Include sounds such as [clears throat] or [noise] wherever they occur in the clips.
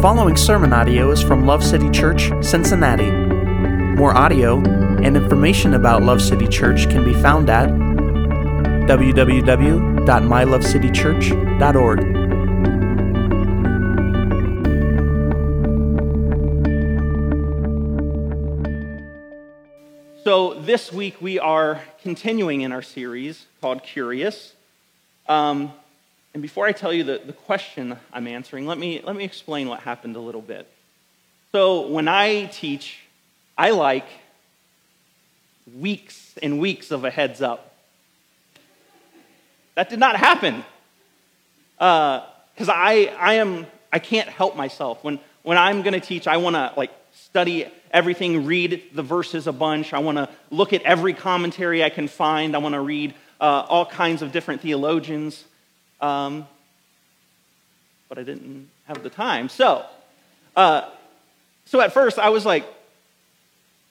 following sermon audio is from Love City Church, Cincinnati. More audio and information about Love City Church can be found at www.mylovecitychurch.org. So, this week we are continuing in our series called Curious. Um, and before I tell you the, the question I'm answering, let me, let me explain what happened a little bit. So, when I teach, I like weeks and weeks of a heads up. That did not happen. Because uh, I, I, am, I can't help myself. When, when I'm going to teach, I want to like study everything, read the verses a bunch. I want to look at every commentary I can find. I want to read uh, all kinds of different theologians. Um, but I didn't have the time. So, uh, so at first I was like,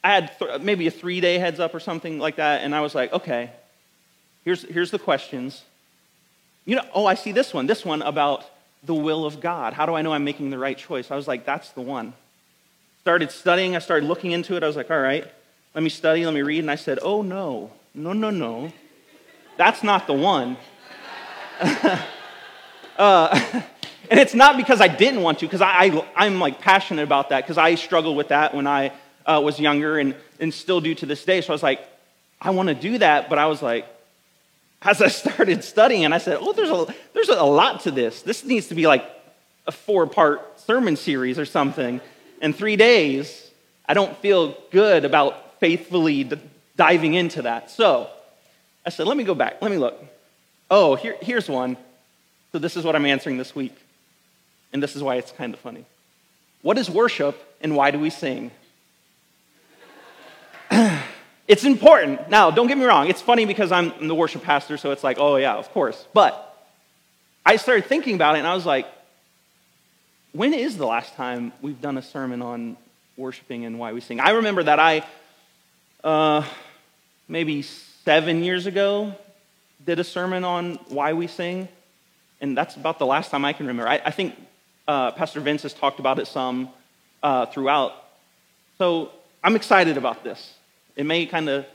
I had th- maybe a three day heads up or something like that, and I was like, okay, here's, here's the questions. You know, oh, I see this one, this one about the will of God. How do I know I'm making the right choice? I was like, that's the one. Started studying, I started looking into it. I was like, all right, let me study, let me read. And I said, oh, no, no, no, no. That's not the one. [laughs] uh, [laughs] and it's not because I didn't want to, because I, I, am like passionate about that, because I struggled with that when I uh, was younger and, and still do to this day. So I was like, I want to do that, but I was like, as I [laughs] started studying, I said, oh, there's a, there's a lot to this. This needs to be like a four part sermon series or something. In three days, I don't feel good about faithfully d- diving into that. So I said, let me go back, let me look. Oh, here, here's one. So this is what I'm answering this week. And this is why it's kind of funny. What is worship and why do we sing? [clears throat] it's important. Now, don't get me wrong. It's funny because I'm the worship pastor, so it's like, oh, yeah, of course. But I started thinking about it and I was like, when is the last time we've done a sermon on worshiping and why we sing? I remember that I, uh, maybe seven years ago, did a sermon on why we sing, and that's about the last time I can remember. I, I think uh, Pastor Vince has talked about it some uh, throughout. So I'm excited about this. It may kind of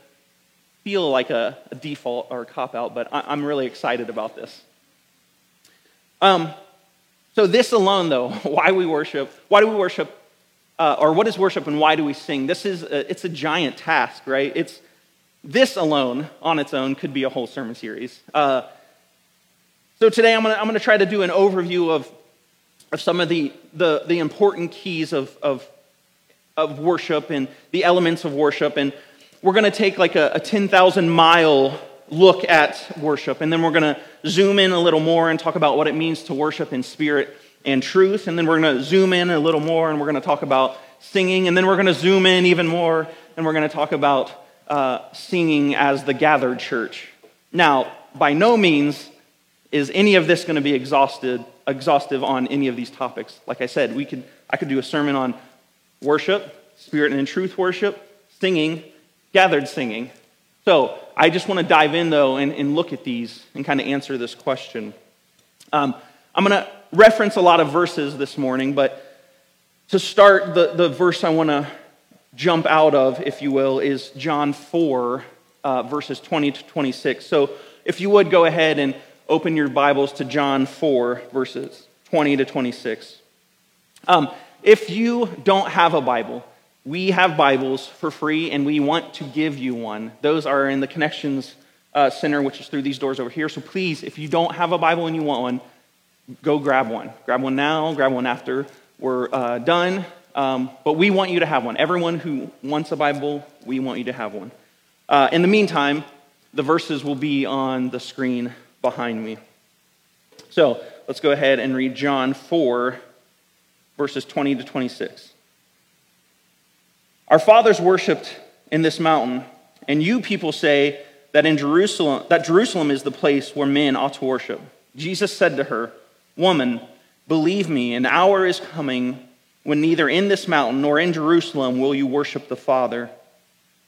feel like a, a, default or a cop out, but I, am really excited about this. Um, so this alone, though, [laughs] why we worship, why do we worship, uh, or what is worship and why do we sing? This is a, it's a giant task, right? It's this alone, on its own, could be a whole sermon series. Uh, so today I'm going to try to do an overview of, of some of the, the, the important keys of, of, of worship and the elements of worship. And we're going to take like a, a 10,000 mile look at worship. And then we're going to zoom in a little more and talk about what it means to worship in spirit and truth. And then we're going to zoom in a little more and we're going to talk about singing. And then we're going to zoom in even more and we're going to talk about uh, singing as the gathered church. Now, by no means is any of this going to be exhausted, exhaustive on any of these topics. Like I said, we could, I could do a sermon on worship, spirit and truth worship, singing, gathered singing. So I just want to dive in, though, and, and look at these and kind of answer this question. Um, I'm going to reference a lot of verses this morning, but to start, the, the verse I want to jump out of, if you will, is John 4, uh, verses 20 to 26. So if you would go ahead and open your Bibles to John 4, verses 20 to 26. Um, if you don't have a Bible, we have Bibles for free and we want to give you one. Those are in the Connections uh, Center, which is through these doors over here. So please, if you don't have a Bible and you want one, go grab one. Grab one now, grab one after we're uh, done. Um, but we want you to have one. Everyone who wants a Bible, we want you to have one. Uh, in the meantime, the verses will be on the screen behind me. So let's go ahead and read John 4, verses 20 to 26. Our fathers worshipped in this mountain, and you people say that in Jerusalem that Jerusalem is the place where men ought to worship. Jesus said to her, "Woman, believe me, an hour is coming when neither in this mountain nor in Jerusalem will you worship the Father.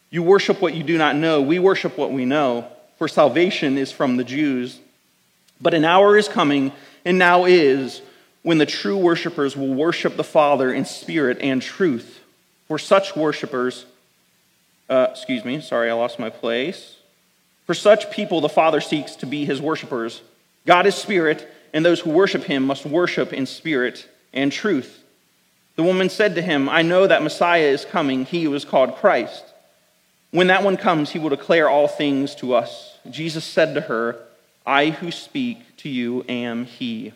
You worship what you do not know. We worship what we know, for salvation is from the Jews. But an hour is coming, and now is, when the true worshipers will worship the Father in spirit and truth. For such worshipers, uh, excuse me, sorry, I lost my place. For such people, the Father seeks to be his worshipers. God is spirit, and those who worship him must worship in spirit and truth. The woman said to him, I know that Messiah is coming, he who is called Christ. When that one comes, he will declare all things to us. Jesus said to her, I who speak to you am he.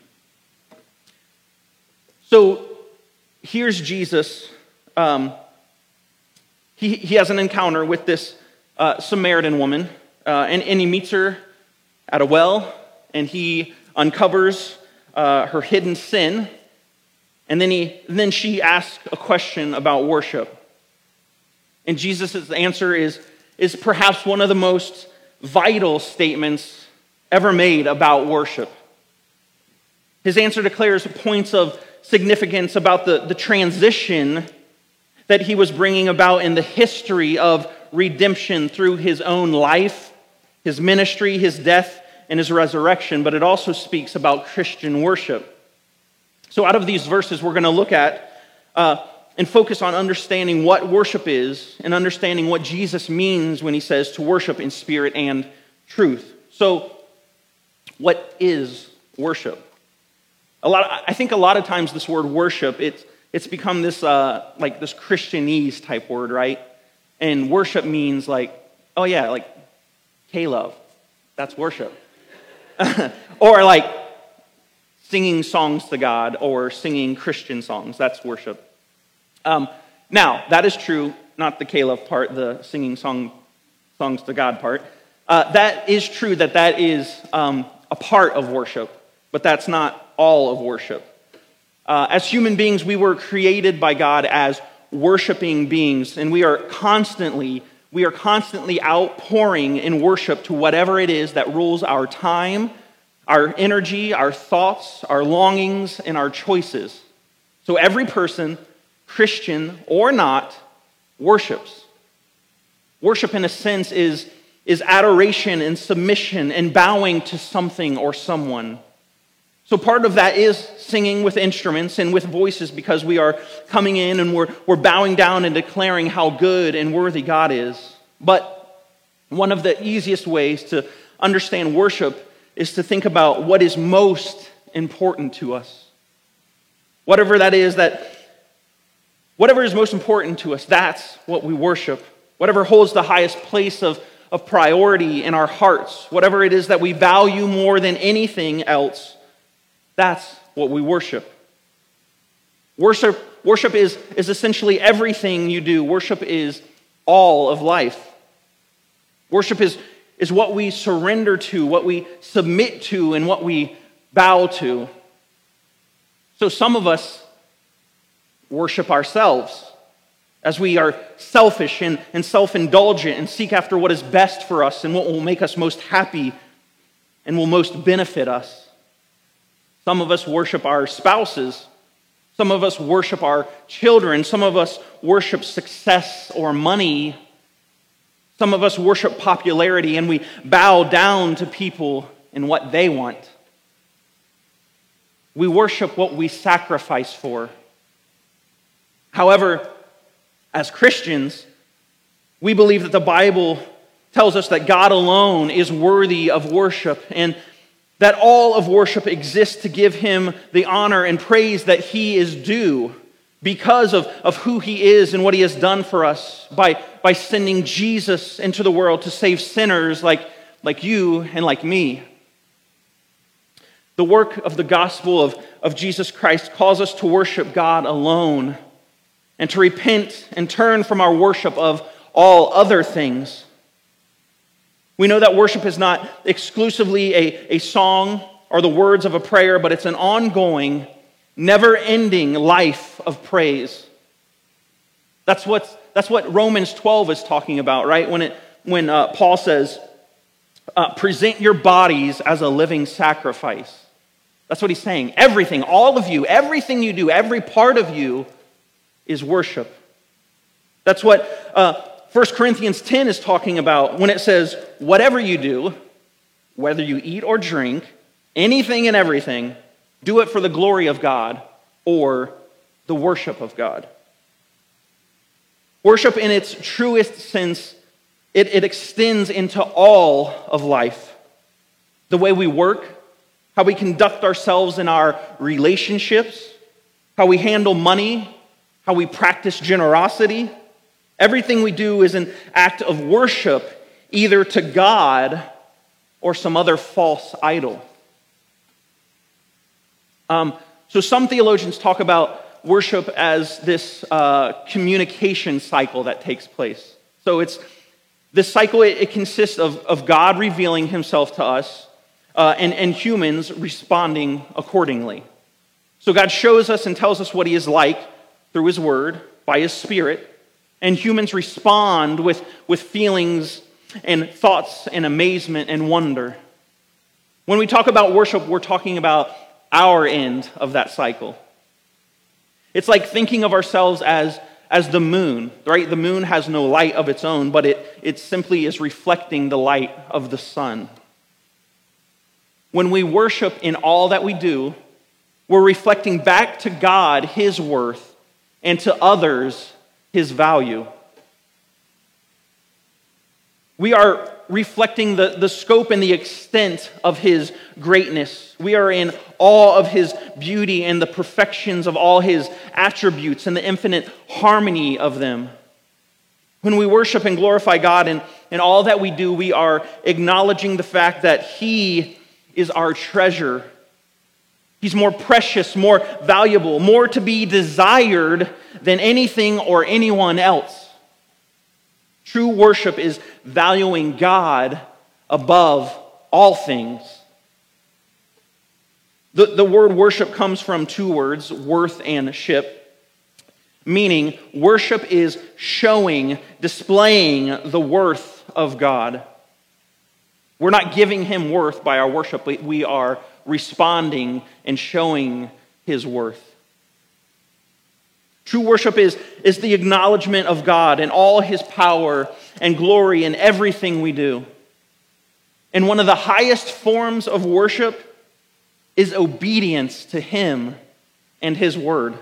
So here's Jesus. Um, he, he has an encounter with this uh, Samaritan woman, uh, and, and he meets her at a well, and he uncovers uh, her hidden sin. And then, he, then she asks a question about worship. And Jesus' answer is, is perhaps one of the most vital statements ever made about worship. His answer declares points of significance about the, the transition that he was bringing about in the history of redemption through his own life, his ministry, his death, and his resurrection, but it also speaks about Christian worship. So, out of these verses, we're going to look at uh, and focus on understanding what worship is and understanding what Jesus means when he says to worship in spirit and truth. So, what is worship? A lot, I think a lot of times this word worship, it's, it's become this, uh, like this Christianese type word, right? And worship means like, oh yeah, like K-love. That's worship. [laughs] or like singing songs to God or singing Christian songs. That's worship. Um, now, that is true, not the K-love part, the singing song, songs to God part. Uh, that is true that that is um, a part of worship, but that's not all of worship. Uh, as human beings, we were created by God as worshiping beings, and we are constantly we are constantly outpouring in worship to whatever it is that rules our time, our energy, our thoughts, our longings, and our choices. So every person, Christian or not, worships. Worship, in a sense, is, is adoration and submission and bowing to something or someone. So, part of that is singing with instruments and with voices because we are coming in and we're, we're bowing down and declaring how good and worthy God is. But one of the easiest ways to understand worship is to think about what is most important to us. Whatever that is, that whatever is most important to us, that's what we worship. Whatever holds the highest place of, of priority in our hearts, whatever it is that we value more than anything else that's what we worship. Worship, worship is, is essentially everything you do, worship is all of life. Worship is, is what we surrender to, what we submit to, and what we bow to. So some of us worship ourselves as we are selfish and, and self indulgent and seek after what is best for us and what will make us most happy and will most benefit us. Some of us worship our spouses. Some of us worship our children. Some of us worship success or money. Some of us worship popularity and we bow down to people and what they want. We worship what we sacrifice for. However, as Christians, we believe that the Bible tells us that God alone is worthy of worship and that all of worship exists to give him the honor and praise that he is due because of, of who he is and what he has done for us by, by sending Jesus into the world to save sinners like, like you and like me. The work of the gospel of, of Jesus Christ calls us to worship God alone and to repent and turn from our worship of all other things. We know that worship is not exclusively a, a song or the words of a prayer, but it's an ongoing, never ending life of praise. That's, what's, that's what Romans 12 is talking about, right? When, it, when uh, Paul says, uh, present your bodies as a living sacrifice. That's what he's saying. Everything, all of you, everything you do, every part of you is worship. That's what uh, 1 Corinthians 10 is talking about when it says, whatever you do, whether you eat or drink, anything and everything, do it for the glory of God or the worship of God. Worship, in its truest sense, it, it extends into all of life. The way we work, how we conduct ourselves in our relationships, how we handle money, how we practice generosity. Everything we do is an act of worship, either to God or some other false idol. Um, so, some theologians talk about worship as this uh, communication cycle that takes place. So, it's this cycle, it, it consists of, of God revealing himself to us uh, and, and humans responding accordingly. So, God shows us and tells us what he is like through his word, by his spirit, and humans respond with, with feelings and thoughts and amazement and wonder. When we talk about worship, we're talking about our end of that cycle. It's like thinking of ourselves as, as the moon, right? The moon has no light of its own, but it, it simply is reflecting the light of the sun. When we worship in all that we do, we're reflecting back to God His worth and to others His value. We are reflecting the, the scope and the extent of his greatness. We are in awe of his beauty and the perfections of all his attributes and the infinite harmony of them. When we worship and glorify God in, in all that we do, we are acknowledging the fact that he is our treasure. He's more precious, more valuable, more to be desired than anything or anyone else. True worship is valuing God above all things. The, the word worship comes from two words, worth and ship, meaning worship is showing, displaying the worth of God. We're not giving him worth by our worship, we are responding and showing his worth. True worship is, is the acknowledgement of God and all his power and glory in everything we do. And one of the highest forms of worship is obedience to him and his word.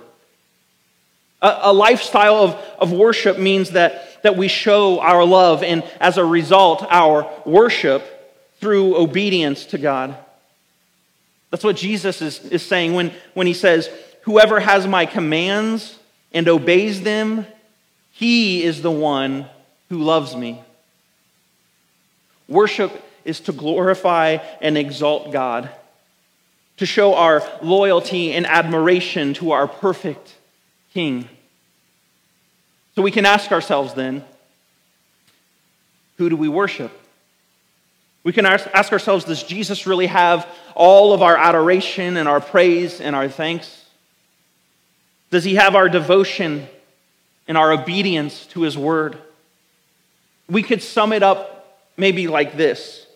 A, a lifestyle of, of worship means that, that we show our love and, as a result, our worship through obedience to God. That's what Jesus is, is saying when, when he says, Whoever has my commands and obeys them, he is the one who loves me. Worship is to glorify and exalt God, to show our loyalty and admiration to our perfect King. So we can ask ourselves then who do we worship? We can ask ourselves does Jesus really have all of our adoration and our praise and our thanks? Does he have our devotion and our obedience to his word? We could sum it up maybe like this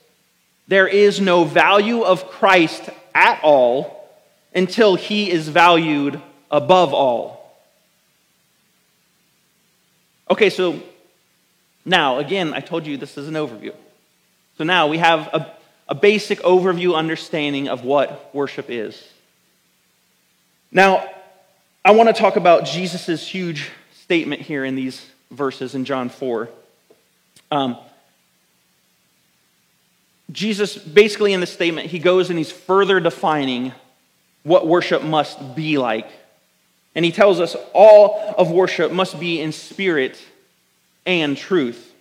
There is no value of Christ at all until he is valued above all. Okay, so now, again, I told you this is an overview. So now we have a, a basic overview understanding of what worship is. Now, I want to talk about Jesus' huge statement here in these verses in John 4. Um, Jesus, basically, in this statement, he goes and he's further defining what worship must be like. And he tells us all of worship must be in spirit and truth.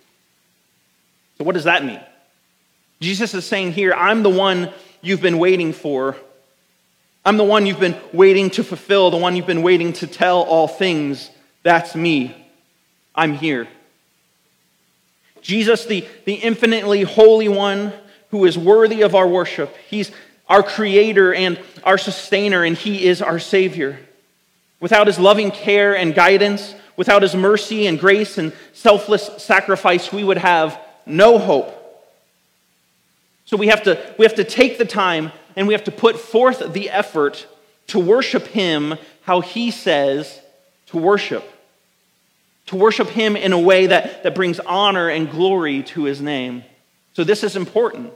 So, what does that mean? Jesus is saying here, I'm the one you've been waiting for I'm the one you've been waiting to fulfill, the one you've been waiting to tell all things. That's me. I'm here. Jesus, the, the infinitely holy one who is worthy of our worship, he's our creator and our sustainer, and he is our savior. Without his loving care and guidance, without his mercy and grace and selfless sacrifice, we would have no hope. So we have to, we have to take the time and we have to put forth the effort to worship Him how He says to worship. To worship Him in a way that, that brings honor and glory to His name. So, this is important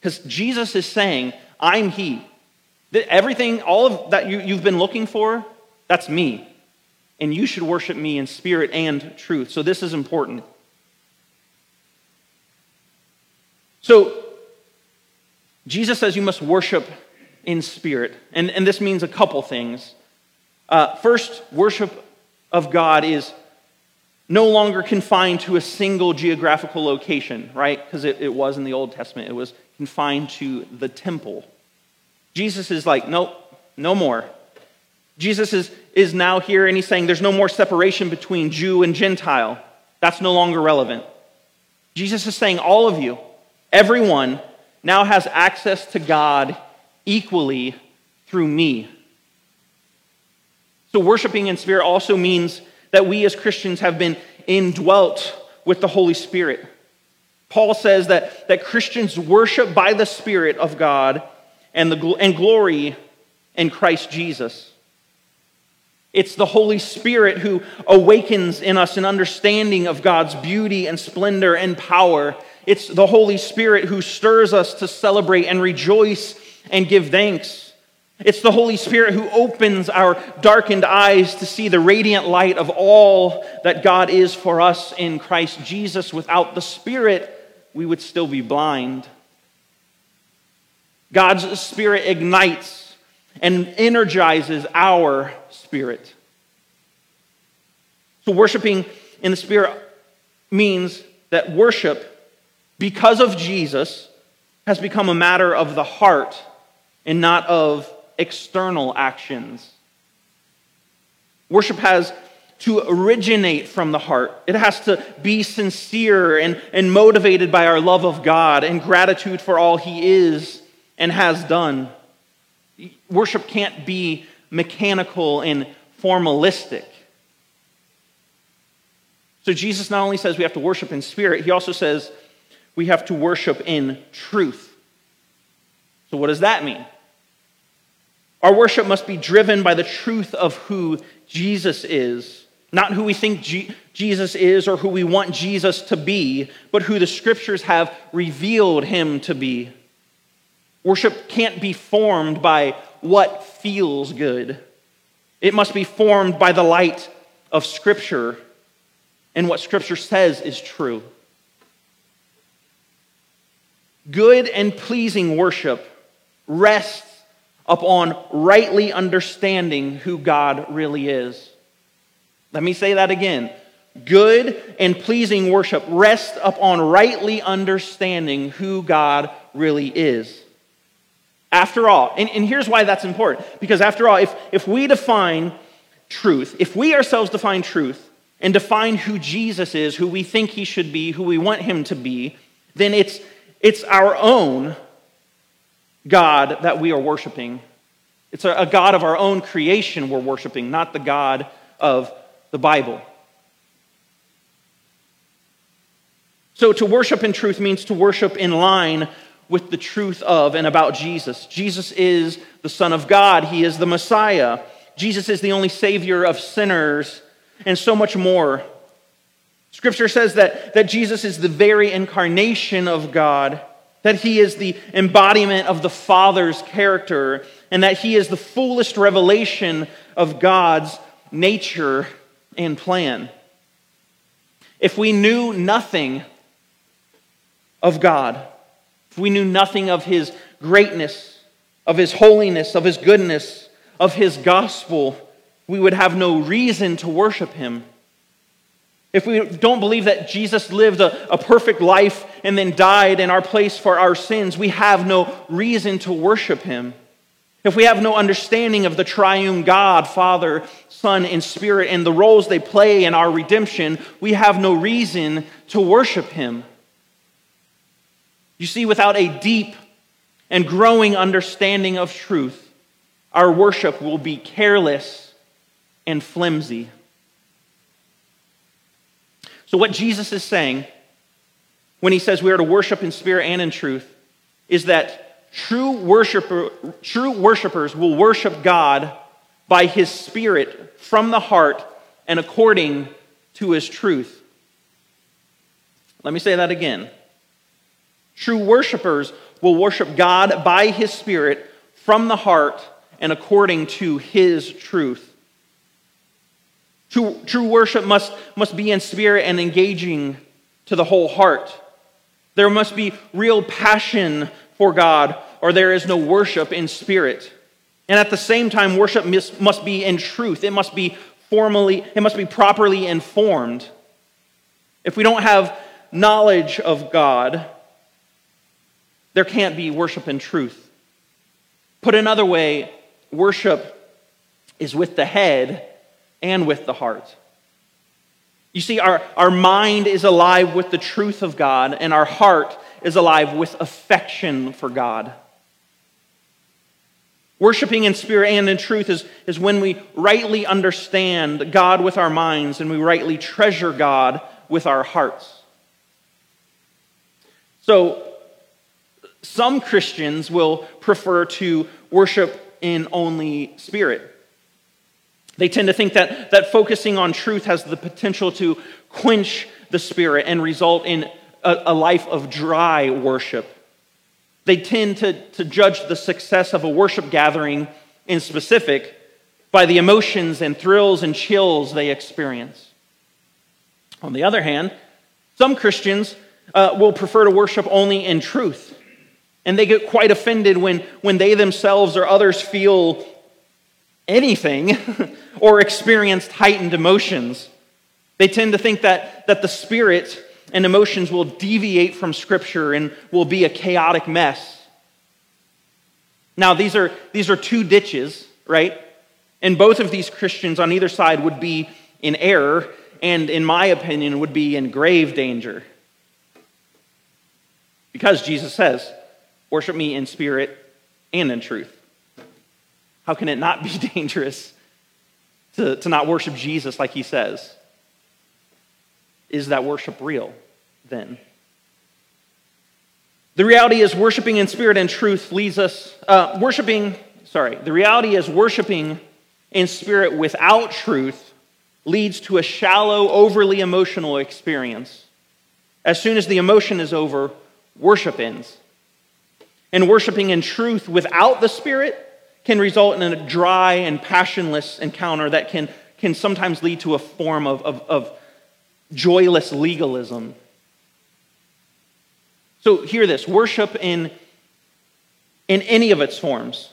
because Jesus is saying, I'm He. Everything, all of that you, you've been looking for, that's me. And you should worship me in spirit and truth. So this is important. So Jesus says you must worship in spirit. And, and this means a couple things. Uh, first, worship of God is no longer confined to a single geographical location, right? Because it, it was in the Old Testament, it was confined to the temple. Jesus is like, nope, no more. Jesus is, is now here and he's saying there's no more separation between Jew and Gentile. That's no longer relevant. Jesus is saying all of you, everyone, now has access to God equally through me. So, worshiping in spirit also means that we as Christians have been indwelt with the Holy Spirit. Paul says that, that Christians worship by the Spirit of God and, the, and glory in Christ Jesus. It's the Holy Spirit who awakens in us an understanding of God's beauty and splendor and power. It's the Holy Spirit who stirs us to celebrate and rejoice and give thanks. It's the Holy Spirit who opens our darkened eyes to see the radiant light of all that God is for us in Christ Jesus. Without the Spirit, we would still be blind. God's Spirit ignites and energizes our spirit. So, worshiping in the Spirit means that worship, because of Jesus, has become a matter of the heart and not of external actions. Worship has to originate from the heart. It has to be sincere and, and motivated by our love of God and gratitude for all He is and has done. Worship can't be mechanical and formalistic. So Jesus not only says we have to worship in spirit, He also says we have to worship in truth. So, what does that mean? Our worship must be driven by the truth of who Jesus is, not who we think G- Jesus is or who we want Jesus to be, but who the scriptures have revealed him to be. Worship can't be formed by what feels good. It must be formed by the light of Scripture and what Scripture says is true. Good and pleasing worship rests upon rightly understanding who God really is. Let me say that again. Good and pleasing worship rests upon rightly understanding who God really is. After all, and, and here's why that's important because after all, if, if we define truth, if we ourselves define truth and define who Jesus is, who we think he should be, who we want him to be, then it's, it's our own God that we are worshiping. It's a, God of our own creation we're worshiping, not the God of the Bible. So, to worship in truth means to worship in line with the truth of and about Jesus. Jesus is the Son of God, He is the Messiah. Jesus is the only Savior of sinners, and so much more. Scripture says that, that Jesus is the very incarnation of God that he is the embodiment of the Father's character, and that he is the fullest revelation of God's nature and plan. If we knew nothing of God, if we knew nothing of his greatness, of his holiness, of his goodness, of his gospel, we would have no reason to worship him. If we don't believe that Jesus lived a, a, perfect life and then died in our place for our sins, we have no reason to worship him. If we have no understanding of the triune God, Father, Son, and Spirit, and the roles they play in our redemption, we have no reason to worship him. You see, without a deep and growing understanding of truth, our worship will be careless and flimsy. So, what Jesus is saying when he says we are to worship in spirit and in truth is that true, worshiper, true worshipers will worship God by his spirit from the heart and according to his truth. Let me say that again. True worshipers will worship God by his spirit from the heart and according to his truth. True, true worship must, must be in spirit and engaging to the whole heart. There must be real passion for God, or there is no worship in spirit. And at the same time, worship must be in truth. It must be formally, it must be properly informed. If we don't have knowledge of God, there can't be worship in truth. Put another way, worship is with the head and with the heart. You see, our, our mind is alive with the truth of God, and our heart is alive with affection for God. Worshipping in spirit and in truth is, is when we rightly understand God with our minds and we rightly treasure God with our hearts. So, some Christians will prefer to worship in only spirit. They tend to think that, that focusing on truth has the potential to quench the spirit and result in a, a life of dry worship. They tend to, to judge the success of a worship gathering in specific by the emotions and thrills and chills they experience. On the other hand, some Christians uh, will prefer to worship only in truth. And they get quite offended when, when they themselves or others feel anything [laughs] or experienced heightened emotions. They tend to think that, that the spirit and emotions will deviate from Scripture and will be a chaotic mess. Now, these are, these are two ditches, right? And both of these Christians on either side would be in error, and in my opinion, would be in grave danger. Because Jesus says, Worship me in spirit and in truth. How can it not be [laughs] dangerous to, to not worship Jesus like he says? Is that worship real then? The reality is, worshiping in spirit and truth leads us, uh, worshiping, sorry, the reality is, worshiping in spirit without truth leads to a shallow, overly emotional experience. As soon as the emotion is over, worship ends. And worshiping in truth without the spirit can result in a dry and passionless encounter that can, can sometimes lead to a form of, of, of joyless legalism. So, hear this worship in, in any of its forms,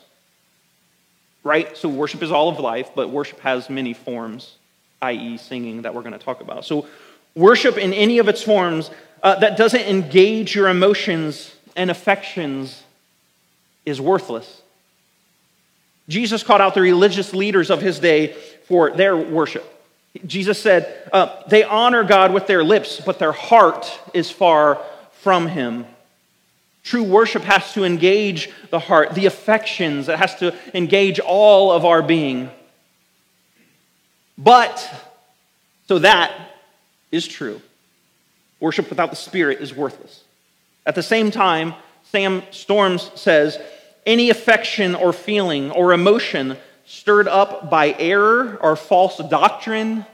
right? So, worship is all of life, but worship has many forms, i.e., singing, that we're going to talk about. So, worship in any of its forms uh, that doesn't engage your emotions and affections is worthless. Jesus called out the religious leaders of his day for their worship. Jesus said, uh, They honor God with their lips, but their heart is far from him. True worship has to engage the heart, the affections, it has to engage all of our being. But, so that is true. Worship without the Spirit is worthless. At the same time, Sam Storms says, any affection or feeling or emotion stirred up by error or false doctrine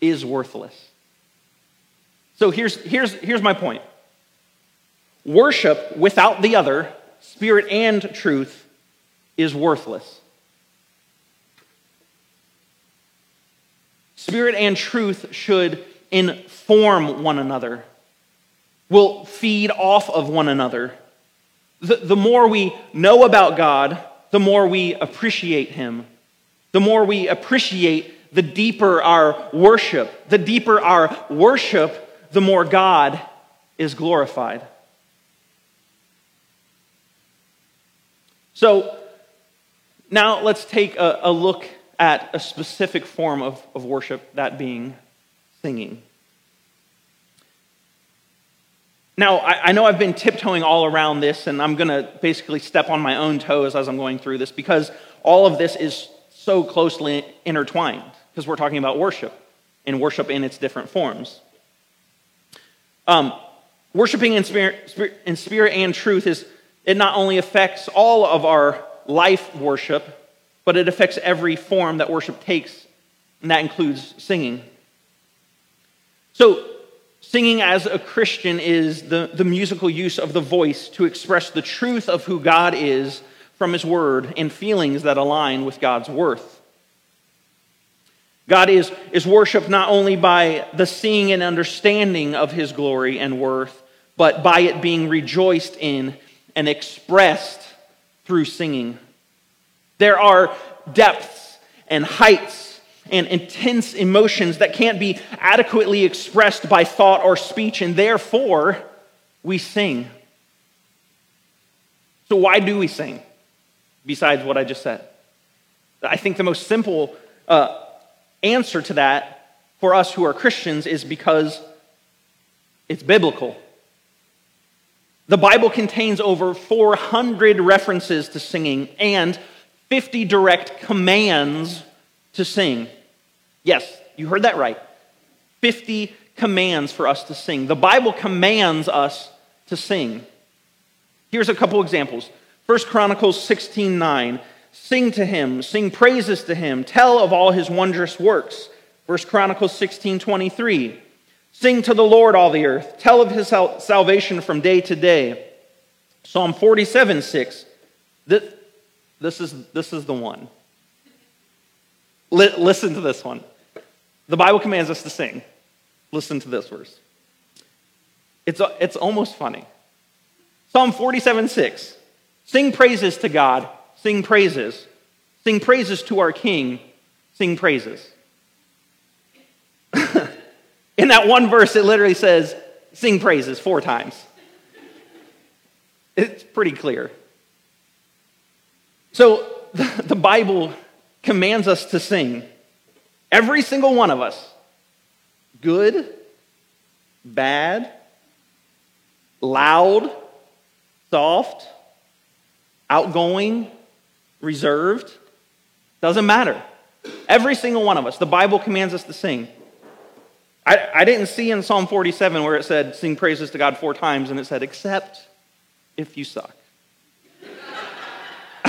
is worthless. So here's, here's, here's my point worship without the other, spirit and truth, is worthless. Spirit and truth should inform one another, will feed off of one another the, the more we know about God, the more we appreciate Him. The more we appreciate, the deeper our worship. The deeper our worship, the more God is glorified. So, now let's take a, a, look at a specific form of, of worship, that being singing. Now, I, I know I've been tiptoeing all around this, and I'm going to basically step on my own toes as I'm going through this because all of this is so closely intertwined because we're talking about worship and worship in its different forms. Um, worshiping in spirit, spirit, in spirit and truth is it not only affects all of our life worship, but it affects every form that worship takes, and that includes singing. So, Singing as a Christian is the, the musical use of the voice to express the truth of who God is from His Word and feelings that align with God's worth. God is, is worshiped not only by the seeing and understanding of His glory and worth, but by it being rejoiced in and expressed through singing. There are depths and heights and intense emotions that can't be adequately expressed by thought or speech, and therefore we sing. So, why do we sing, besides what I just said? I think the most simple uh, answer to that for us who are Christians is because it's biblical. The Bible contains over 400 references to singing and 50 direct commands to sing. Yes, you heard that right. 50 commands for us to sing. The Bible commands us to sing. Here's a couple examples. 1 Chronicles 16 9. Sing to him, sing praises to him, tell of all his wondrous works. 1 Chronicles 16 23. Sing to the Lord, all the earth. Tell of his salvation from day to day. Psalm 47 6. This, this, is, this is the one. listen to this one. The Bible commands us to sing. Listen to this verse. It's, it's almost funny. Psalm 47 6. Sing praises to God. Sing praises. Sing praises to our King. Sing praises. [laughs] In that one verse, it literally says, sing praises four times. It's pretty clear. So the [laughs] the Bible commands us to sing. Every single one of us. Good, bad, loud, soft, outgoing, reserved. Doesn't matter. Every single one of us. The Bible commands us to sing. I, I didn't see in Psalm 47 where it said, sing praises to God four times, and it said, except if you suck. [laughs]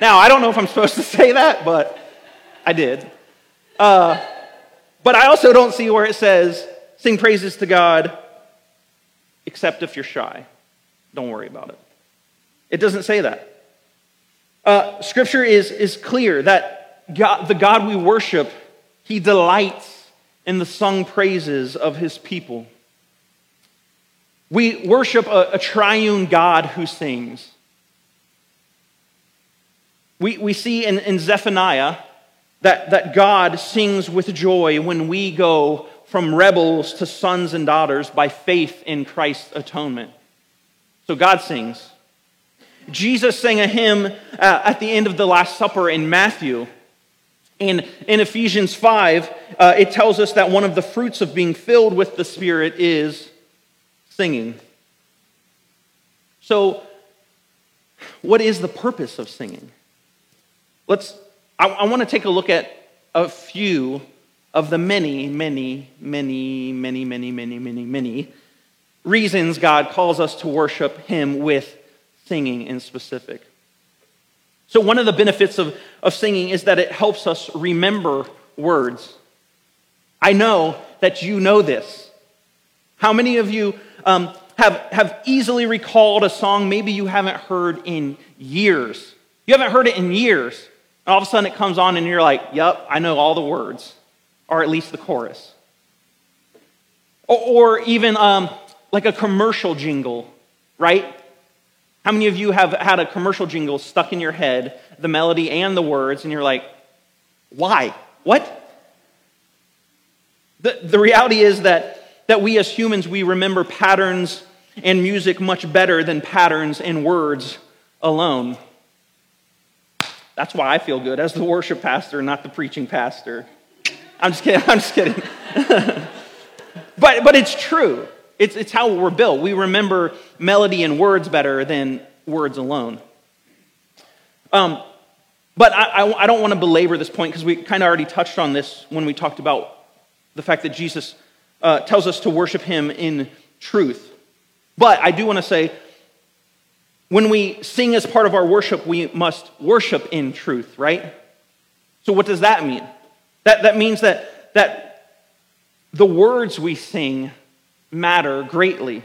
now, I don't know if I'm supposed to say that, but I did. Uh, but I also don't see where it says, sing praises to God, except if you're shy. Don't worry about it. It doesn't say that. Uh, scripture is, is clear that God, the God we worship, he delights in the sung praises of his people. We worship a, a triune God who sings. We, we see in, in Zephaniah that, that God sings with joy when we go from rebels to sons and daughters by faith in Christ's atonement. So God sings. Jesus sang a hymn uh, at the end of the Last Supper in Matthew. In, in Ephesians 5, uh, it tells us that one of the fruits of being filled with the Spirit is singing. So, what is the purpose of singing? Let's, I, I want to take a look at a few of the many, many, many, many, many, many, many, many reasons God calls us to worship Him with singing in specific. So, one of the benefits of, of singing is that it helps us remember words. I know that you know this. How many of you um, have, have easily recalled a song maybe you haven't heard in years? You haven't heard it in years. And all of a sudden it comes on and you're like, yep, I know all the words, or at least the chorus. Or, or even um, like a commercial jingle, right? How many of you have had a commercial jingle stuck in your head, the melody and the words, and you're like, why? What? The, the reality is that, that we as humans, we remember patterns and music much better than patterns and words alone. That's why I feel good as the worship pastor, not the preaching pastor. I'm just kidding. [laughs] I'm just kidding. [laughs] but, but it's true. It's, it's how we're built. We remember melody and words better than words alone. Um, but I, I, I don't want to belabor this point because we kind of already touched on this when we talked about the fact that Jesus uh, tells us to worship him in truth. But I do want to say, when we sing as part of our worship, we must worship in truth, right? So, what does that mean? That, that means that, that the words we sing matter greatly.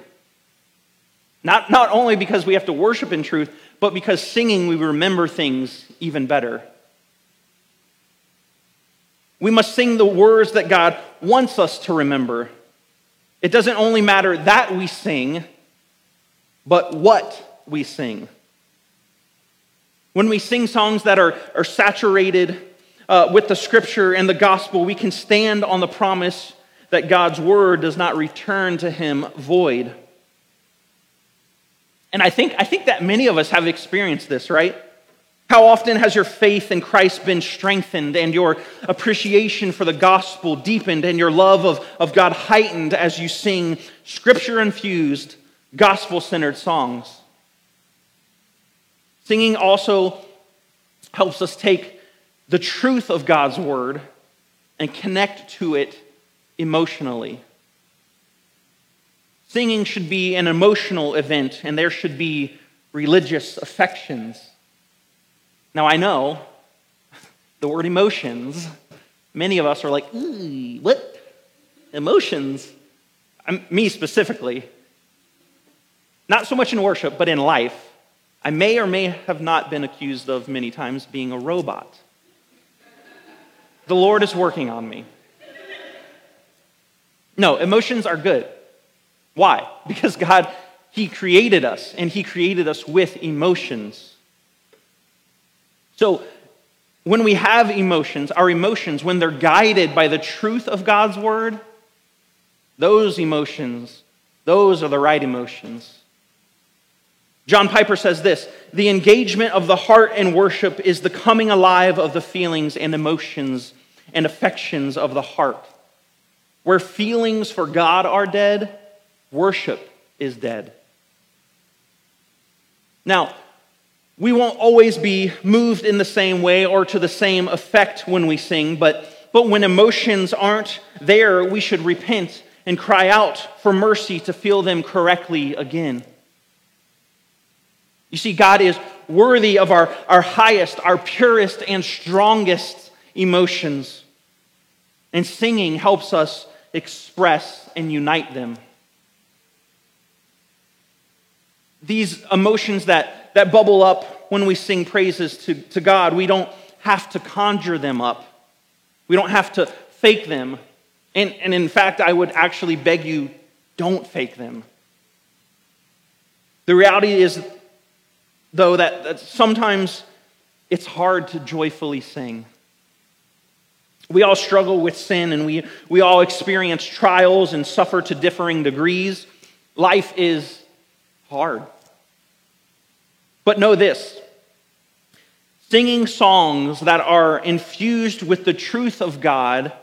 Not, not only because we have to worship in truth, but because singing, we remember things even better. We must sing the words that God wants us to remember. It doesn't only matter that we sing, but what we sing. When we sing songs that are, are saturated uh, with the scripture and the gospel, we can stand on the promise that God's word does not return to him void. And I think, I think that many of us have experienced this, right? How often has your faith in Christ been strengthened and your appreciation for the gospel deepened and your love of, of God heightened as you sing scripture infused, gospel centered songs? Singing also helps us take the truth of God's word and connect to it emotionally. Singing should be an emotional event, and there should be religious affections. Now, I know [laughs] the word emotions, many of us are like, what? Emotions? I'm, me specifically. Not so much in worship, but in life. I may or may have not been accused of many times being a robot. The Lord is working on me. No, emotions are good. Why? [laughs] Because God, He created us, and He created us with emotions. So, when we have emotions, our emotions, when they're guided by the truth of God's word, those emotions, those are the right emotions. John Piper says this the engagement of the heart in worship is the coming alive of the feelings and emotions and affections of the heart. Where feelings for God are dead, worship is dead. Now, we won't always be moved in the same way or to the same effect when we sing, but, but when emotions aren't there, we should repent and cry out for mercy to feel them correctly again. You see, God is worthy of our, our highest, our purest, and strongest emotions. And singing helps us express and unite them. These emotions that, that bubble up when we sing praises to, to God, we don't have to conjure them up. We don't have to fake them. And, and in fact, I would actually beg you don't fake them. The reality is though, that, that sometimes it's hard to joyfully sing. We all struggle with sin and we, we all experience trials and suffer to differing degrees. Life is hard. But know this singing songs that are infused with the truth of God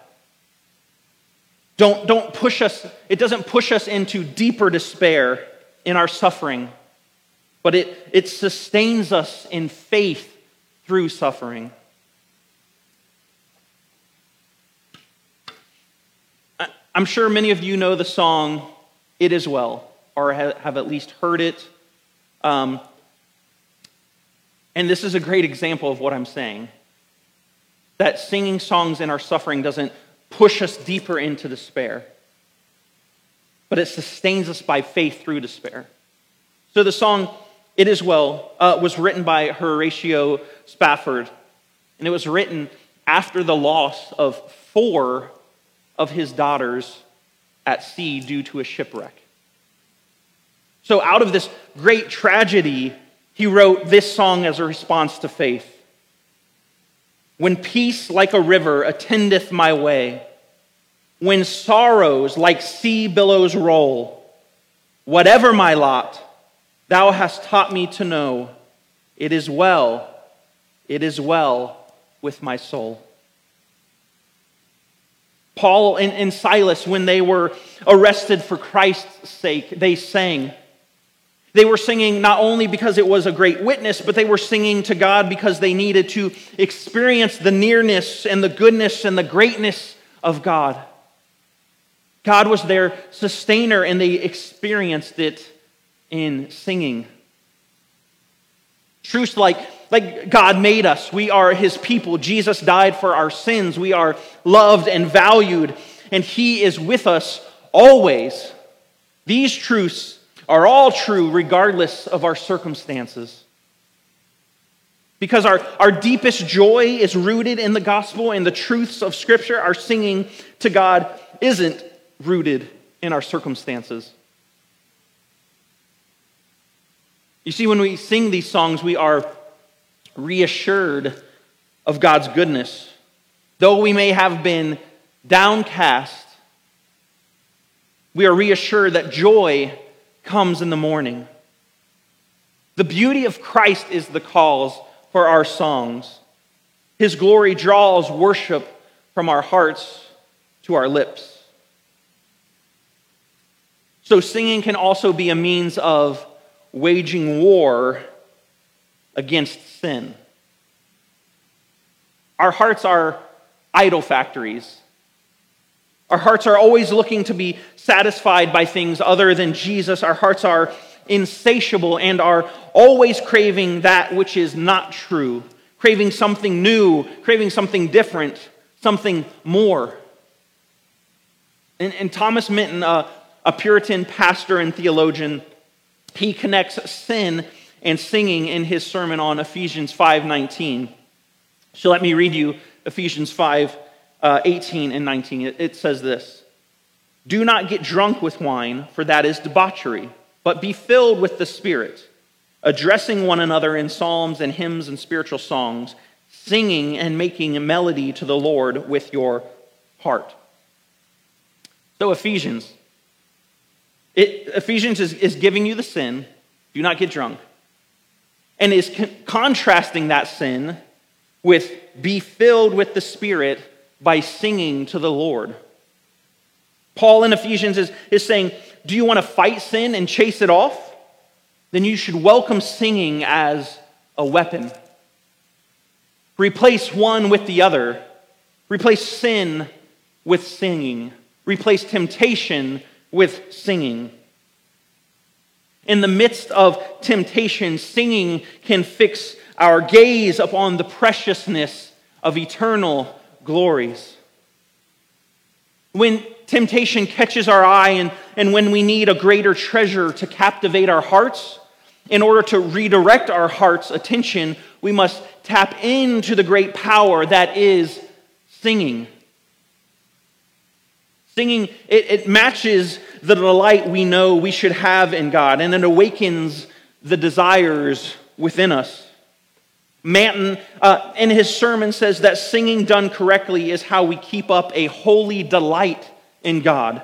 don't, don't push us, it doesn't push us into deeper despair in our suffering but it, it sustains us in faith through suffering. I'm sure many of you know the song It Is Well, or have at least heard it. Um, and this is a great example of what I'm saying. That singing songs in our suffering doesn't push us deeper into despair, but it sustains us by faith through despair. So the song it Is Well uh, was written by Horatio Spafford, and it was written after the loss of four of his daughters at sea due to a shipwreck. So, out of this great tragedy, he wrote this song as a response to faith. When peace like a river attendeth my way, when sorrows like sea billows roll, whatever my lot, Thou hast taught me to know it is well, it is well with my soul. Paul and, and, Silas, when they were arrested for Christ's sake, they sang. They were singing not only because it was a great witness, but they were singing to God because they needed to experience the nearness and the goodness and the greatness of God. God was their sustainer, and they experienced it in singing. Truths like, like God made us, we are his people. Jesus died for our sins. We are loved and valued, and he is with us always. These truths are all true regardless of our circumstances. Because our, our deepest joy is rooted in the gospel and the truths of Scripture, our singing to God isn't rooted in our circumstances. You see, when we sing these songs, we are reassured of God's goodness. Though we may have been downcast, we are reassured that joy comes in the morning. The beauty of Christ is the cause for our songs. His glory draws worship from our hearts to our lips. So, singing can also be a means of waging war against sin. Our hearts are idol factories. Our hearts are always looking to be satisfied by things other than Jesus. Our hearts are insatiable and are always craving that which is not true, craving something new, craving something different, something more. And, and Thomas Manton, uh, a Puritan pastor and theologian, he connects sin and singing in his sermon on Ephesians 5:19. So let me read you Ephesians 5 uh, 18 and 19. It, it says this Do not get drunk with wine, for that is debauchery, but be filled with the Spirit, addressing one another in psalms and hymns and spiritual songs, singing and making a melody to the Lord with your heart. So, Ephesians. It, Ephesians is, is giving you the sin, do not get drunk, and is con- contrasting that sin with be filled with the Spirit by singing to the Lord. Paul in Ephesians is, is saying, Do you want to fight sin and chase it off? Then you should welcome singing as a weapon. Replace one with the other. Replace sin with singing. Replace temptation with singing. In the midst of temptation, singing can fix our gaze upon the preciousness of eternal glories. When temptation catches our eye and, and when we need a greater treasure to captivate our hearts, in order to redirect our heart's attention, we must tap into the great power that is singing. Singing, it, it matches the delight we know we should have in God, and it awakens the desires within us. Manton, uh, in his sermon, says that singing done correctly is how we keep up a holy delight in God.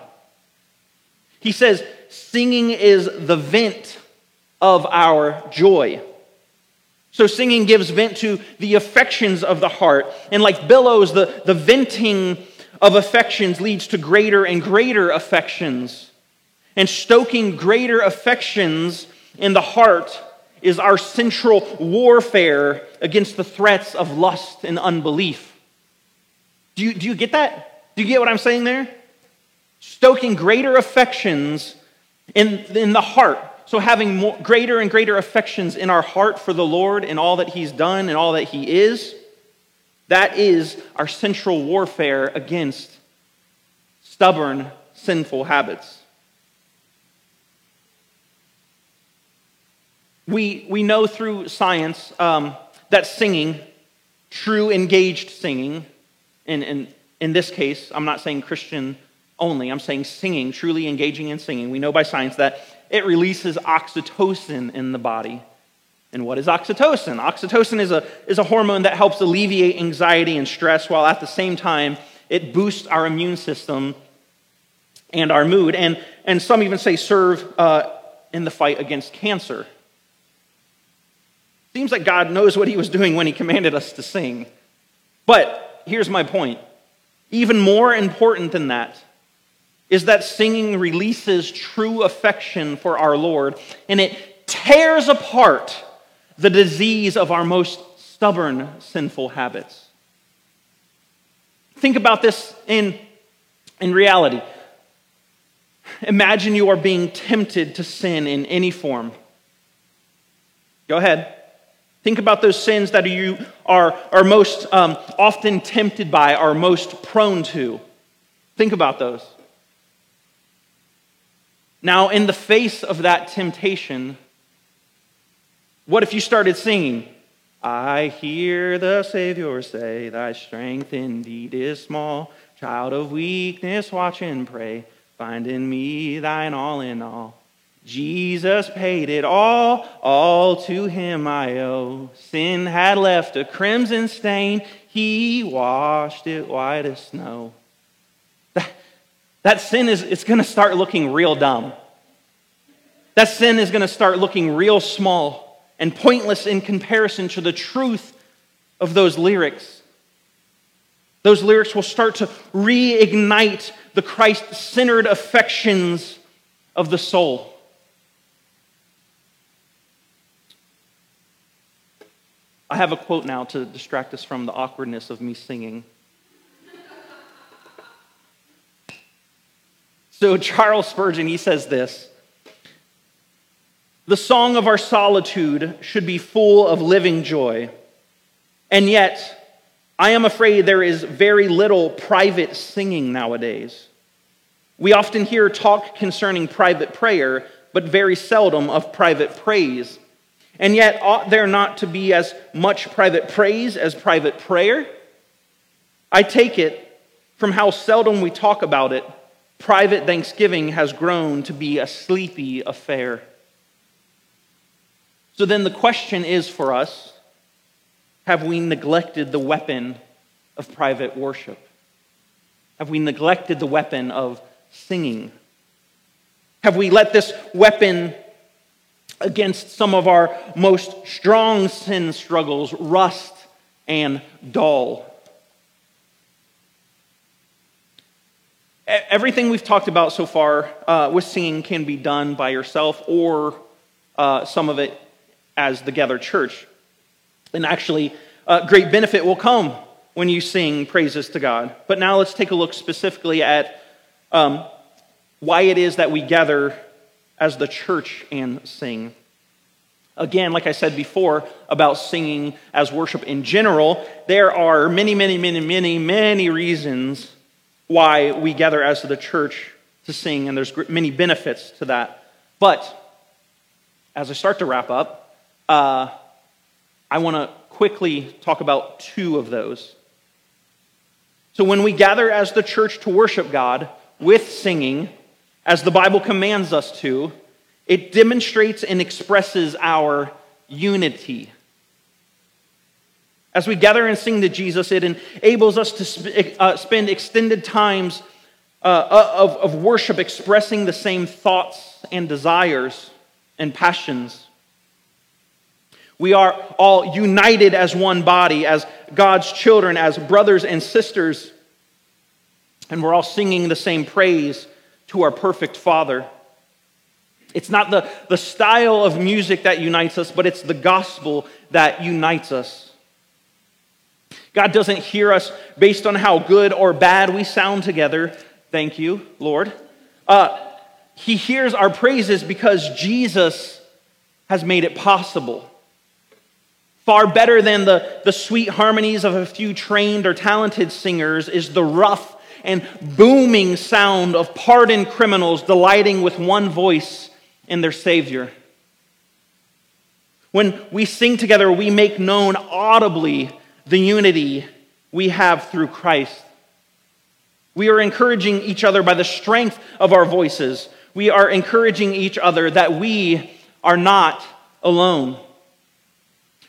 He says, singing is the vent of our joy. So, singing gives vent to the affections of the heart. And like billows, the, the venting of affections leads to greater and greater affections. And stoking greater affections in the heart is our central warfare against the threats of lust and unbelief. Do you, do you get that? Do you get what I'm saying there? Stoking greater affections in, in the heart. So, having more, greater and greater affections in our heart for the Lord and all that He's done and all that He is, that is our central warfare against stubborn, sinful habits. We, we know through science um, that singing, true engaged singing, and in this case, I'm not saying Christian only, I'm saying singing, truly engaging in singing. We know by science that it releases oxytocin in the body. And what is oxytocin? Oxytocin is a, is a hormone that helps alleviate anxiety and stress while at the same time it boosts our immune system and our mood. And, and some even say serve uh, in the fight against cancer. Seems like God knows what he was doing when he commanded us to sing. But here's my point even more important than that is that singing releases true affection for our Lord and it tears apart the disease of our most stubborn sinful habits. Think about this in, in reality. Imagine you are being tempted to sin in any form. Go ahead. Think about those sins that you are, are most um, often tempted by, are most prone to. Think about those. Now, in the face of that temptation, what if you started singing, I hear the Savior say, Thy strength indeed is small. Child of weakness, watch and pray. Find in me thine all in all. Jesus paid it all, all to him I owe. Sin had left a crimson stain, he washed it white as snow. That, that sin is it's going to start looking real dumb. That sin is going to start looking real small and pointless in comparison to the truth of those lyrics. Those lyrics will start to reignite the Christ centered affections of the soul. I have a quote now to distract us from the awkwardness of me singing. So, Charles Spurgeon, he says this The song of our solitude should be full of living joy. And yet, I am afraid there is very little private singing nowadays. We often hear talk concerning private prayer, but very seldom of private praise. And yet, ought there not to be as much private praise as private prayer? I take it from how seldom we talk about it, private thanksgiving has grown to be a sleepy affair. So then the question is for us have we neglected the weapon of private worship? Have we neglected the weapon of singing? Have we let this weapon against some of our most strong sin struggles rust and dull. Everything we've talked about so far uh, with singing can be done by yourself or uh, some of it as the gathered church. And actually, uh, great benefit will come when you sing praises to God. But now let's take a look specifically at um, why it is that we gather as the church and sing. Again, like I said before about singing as worship in general, there are many, many, many, many, many reasons why we gather as the church to sing, and there's many benefits to that. But as I start to wrap up, uh, I want to quickly talk about two of those. So, when we gather as the church to worship God with singing, as the Bible commands us to, it demonstrates and expresses our unity. As we gather and sing to Jesus, it enables us to sp- uh, spend extended times uh, of, of worship expressing the same thoughts and desires and passions. We are all united as one body, as God's children, as brothers and sisters, and we're all singing the same praise to our perfect Father. It's not the, the style of music that unites us, but it's the gospel that unites us. God doesn't hear us based on how good or bad we sound together. Thank you, Lord. Uh, he hears our praises because Jesus has made it possible. Far better than the, the sweet harmonies of a few trained or talented singers is the rough and booming sound of pardoned criminals delighting with one voice in their Savior. When we sing together, we make known audibly the unity we have through Christ. We are encouraging each other by the strength of our voices. We are encouraging each other that we are not alone.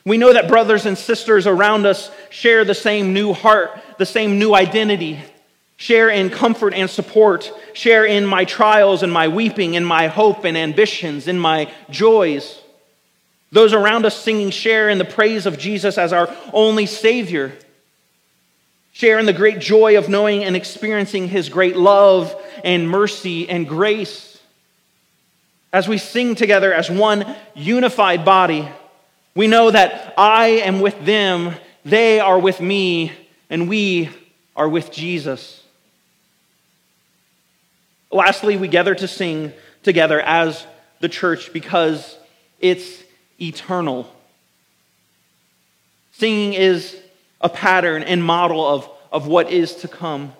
We know that brothers and sisters around us share the same new heart, the same new identity, share in comfort and support, share in my trials and my weeping, in my hope and ambitions, in my joys. Those around us singing share in the praise of Jesus as our only Savior. Share in the great joy of knowing and experiencing His great love and mercy and grace. As we sing together as one unified body, we know that I am with them, they are with me, and we are with Jesus. Lastly, we gather to sing together as the church because it's eternal. Singing is a pattern and model of, of what is to come.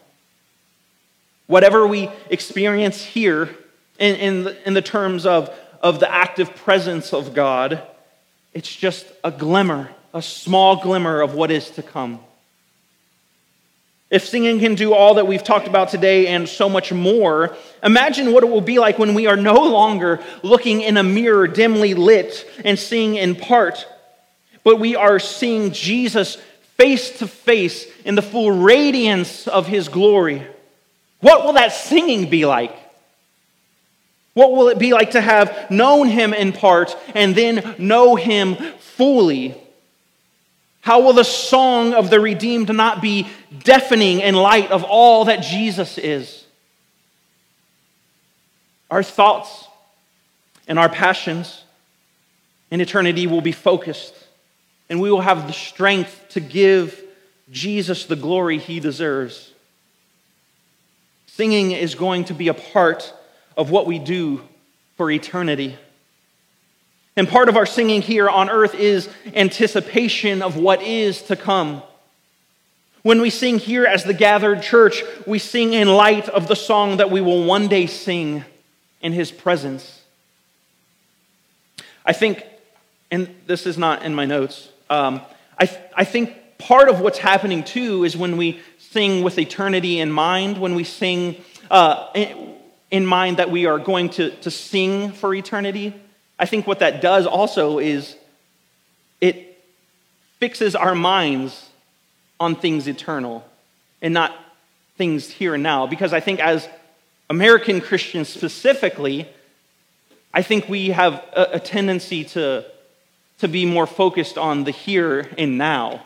Whatever we experience here in, in, the, in the terms of, of the active presence of God, it's just a glimmer, a small glimmer of what is to come. If singing can do all that we've talked about today and so much more, imagine what it will be like when we are no longer looking in a mirror dimly lit and seeing in part, but we are seeing Jesus face to face in the full radiance of his glory. What will that singing be like? What will it be like to have known him in part and then know him fully? How will the song of the redeemed not be deafening in light of all that Jesus is? Our thoughts and our passions in eternity will be focused, and we will have the strength to give Jesus the glory he deserves. Singing is going to be a part of what we do for eternity. And part of our singing here on earth is anticipation of what is to come. When we sing here as the gathered church, we sing in light of the song that we will one day sing in his presence. I think, and this is not in my notes, um, I, I think part of what's happening too is when we sing with eternity in mind, when we sing uh, in mind that we are going to, to sing for eternity I think what that does also is it fixes our minds on things eternal and not things here and now. Because I think as American Christians specifically, I think we have a, a tendency to, to be more focused on the here and now.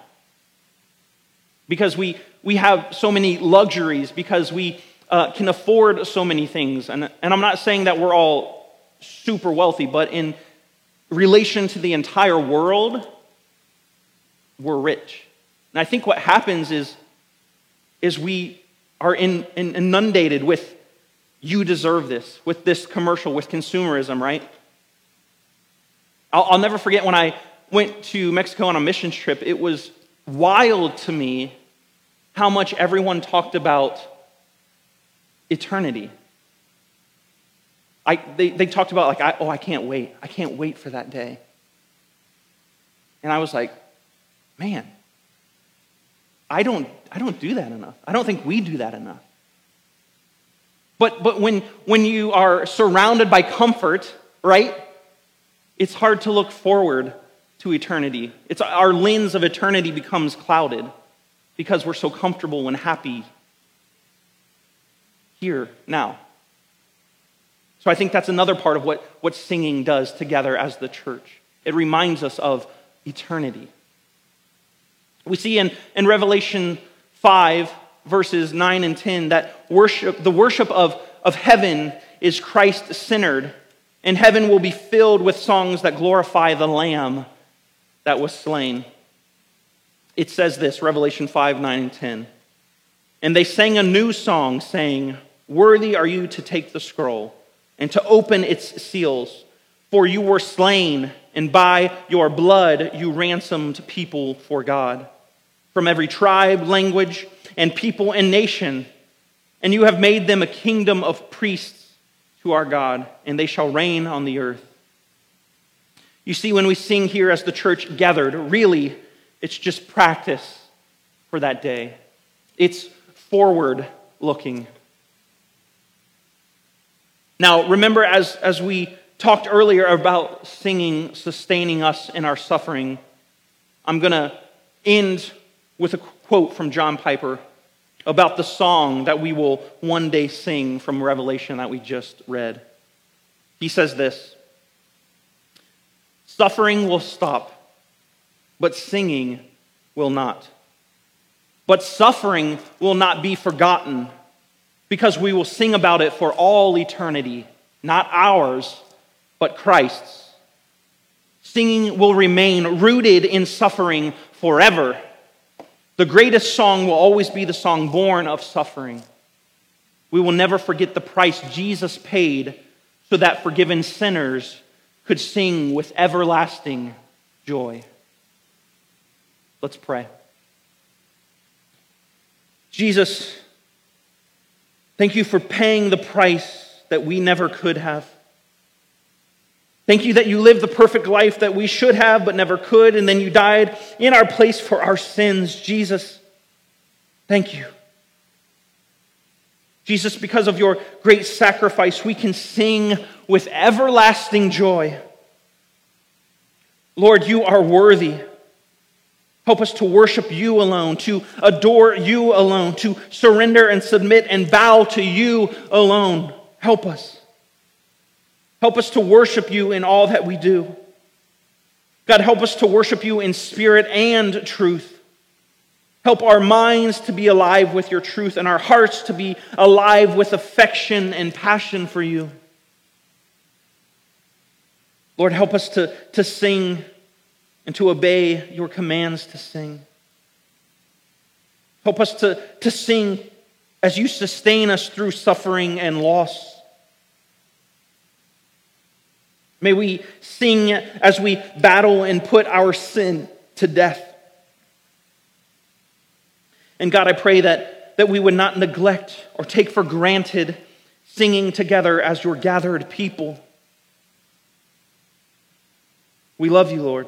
Because we, we have so many luxuries, because we uh, can afford so many things. And, and I'm not saying that we're all super wealthy, but in relation to the entire world, we're rich. And I think what happens is, is we are in, in inundated with you deserve this, with this commercial, with consumerism, right? I'll, I'll never forget when I went to Mexico on a missions trip, it was wild to me how much everyone talked about eternity. I, they, they talked about, like, I, oh, I can't wait. I can't wait for that day. And I was like, man, I don't, I don't do that enough. I don't think we do that enough. But, but when, when you are surrounded by comfort, right, it's hard to look forward to eternity. It's, our lens of eternity becomes clouded because we're so comfortable and happy here now. So I think that's another part of what, what singing does together as the church. It reminds us of eternity. We see in, in Revelation 5, verses 9 and 10, that worship, the worship of, of heaven is Christ centered, and heaven will be filled with songs that glorify the Lamb that was slain. It says this, Revelation 5, 9 and 10. And they sang a new song, saying, Worthy are you to take the scroll and to open its seals. For you were slain, and by your blood you ransomed people for God from every tribe, language, and people and nation. And you have made them a kingdom of priests to our God, and they shall reign on the earth. You see, when we sing here as the church gathered, really, it's just practice for that day. It's forward looking. Now, remember, as, as we talked earlier about singing sustaining us in our suffering, I'm going to end with a quote from John Piper about the song that we will one day sing from Revelation that we just read. He says this Suffering will stop, but singing will not. But suffering will not be forgotten because we will sing about it for all eternity, not ours, but Christ's. Singing will remain rooted in suffering forever. The greatest song will always be the song born of suffering. We will never forget the price Jesus paid so that forgiven sinners could sing with everlasting joy. Let's pray. Jesus, Thank you for paying the price that we never could have. Thank you that you lived the perfect life that we should have but never could, and then you died in our place for our sins. Jesus, thank you. Jesus, because of your great sacrifice, we can sing with everlasting joy. Lord, you are worthy. Help us to worship you alone, to adore you alone, to surrender and submit and bow to you alone. Help us. Help us to worship you in all that we do. God, help us to worship you in spirit and truth. Help our minds to be alive with your truth and our hearts to be alive with affection and passion for you. Lord, help us to, to sing and to obey your commands to sing. Help us to, to sing as you sustain us through suffering and loss. May we sing as we battle and put our sin to death. And God, I pray that, that we would not neglect or take for granted singing together as your gathered people. We love you, Lord.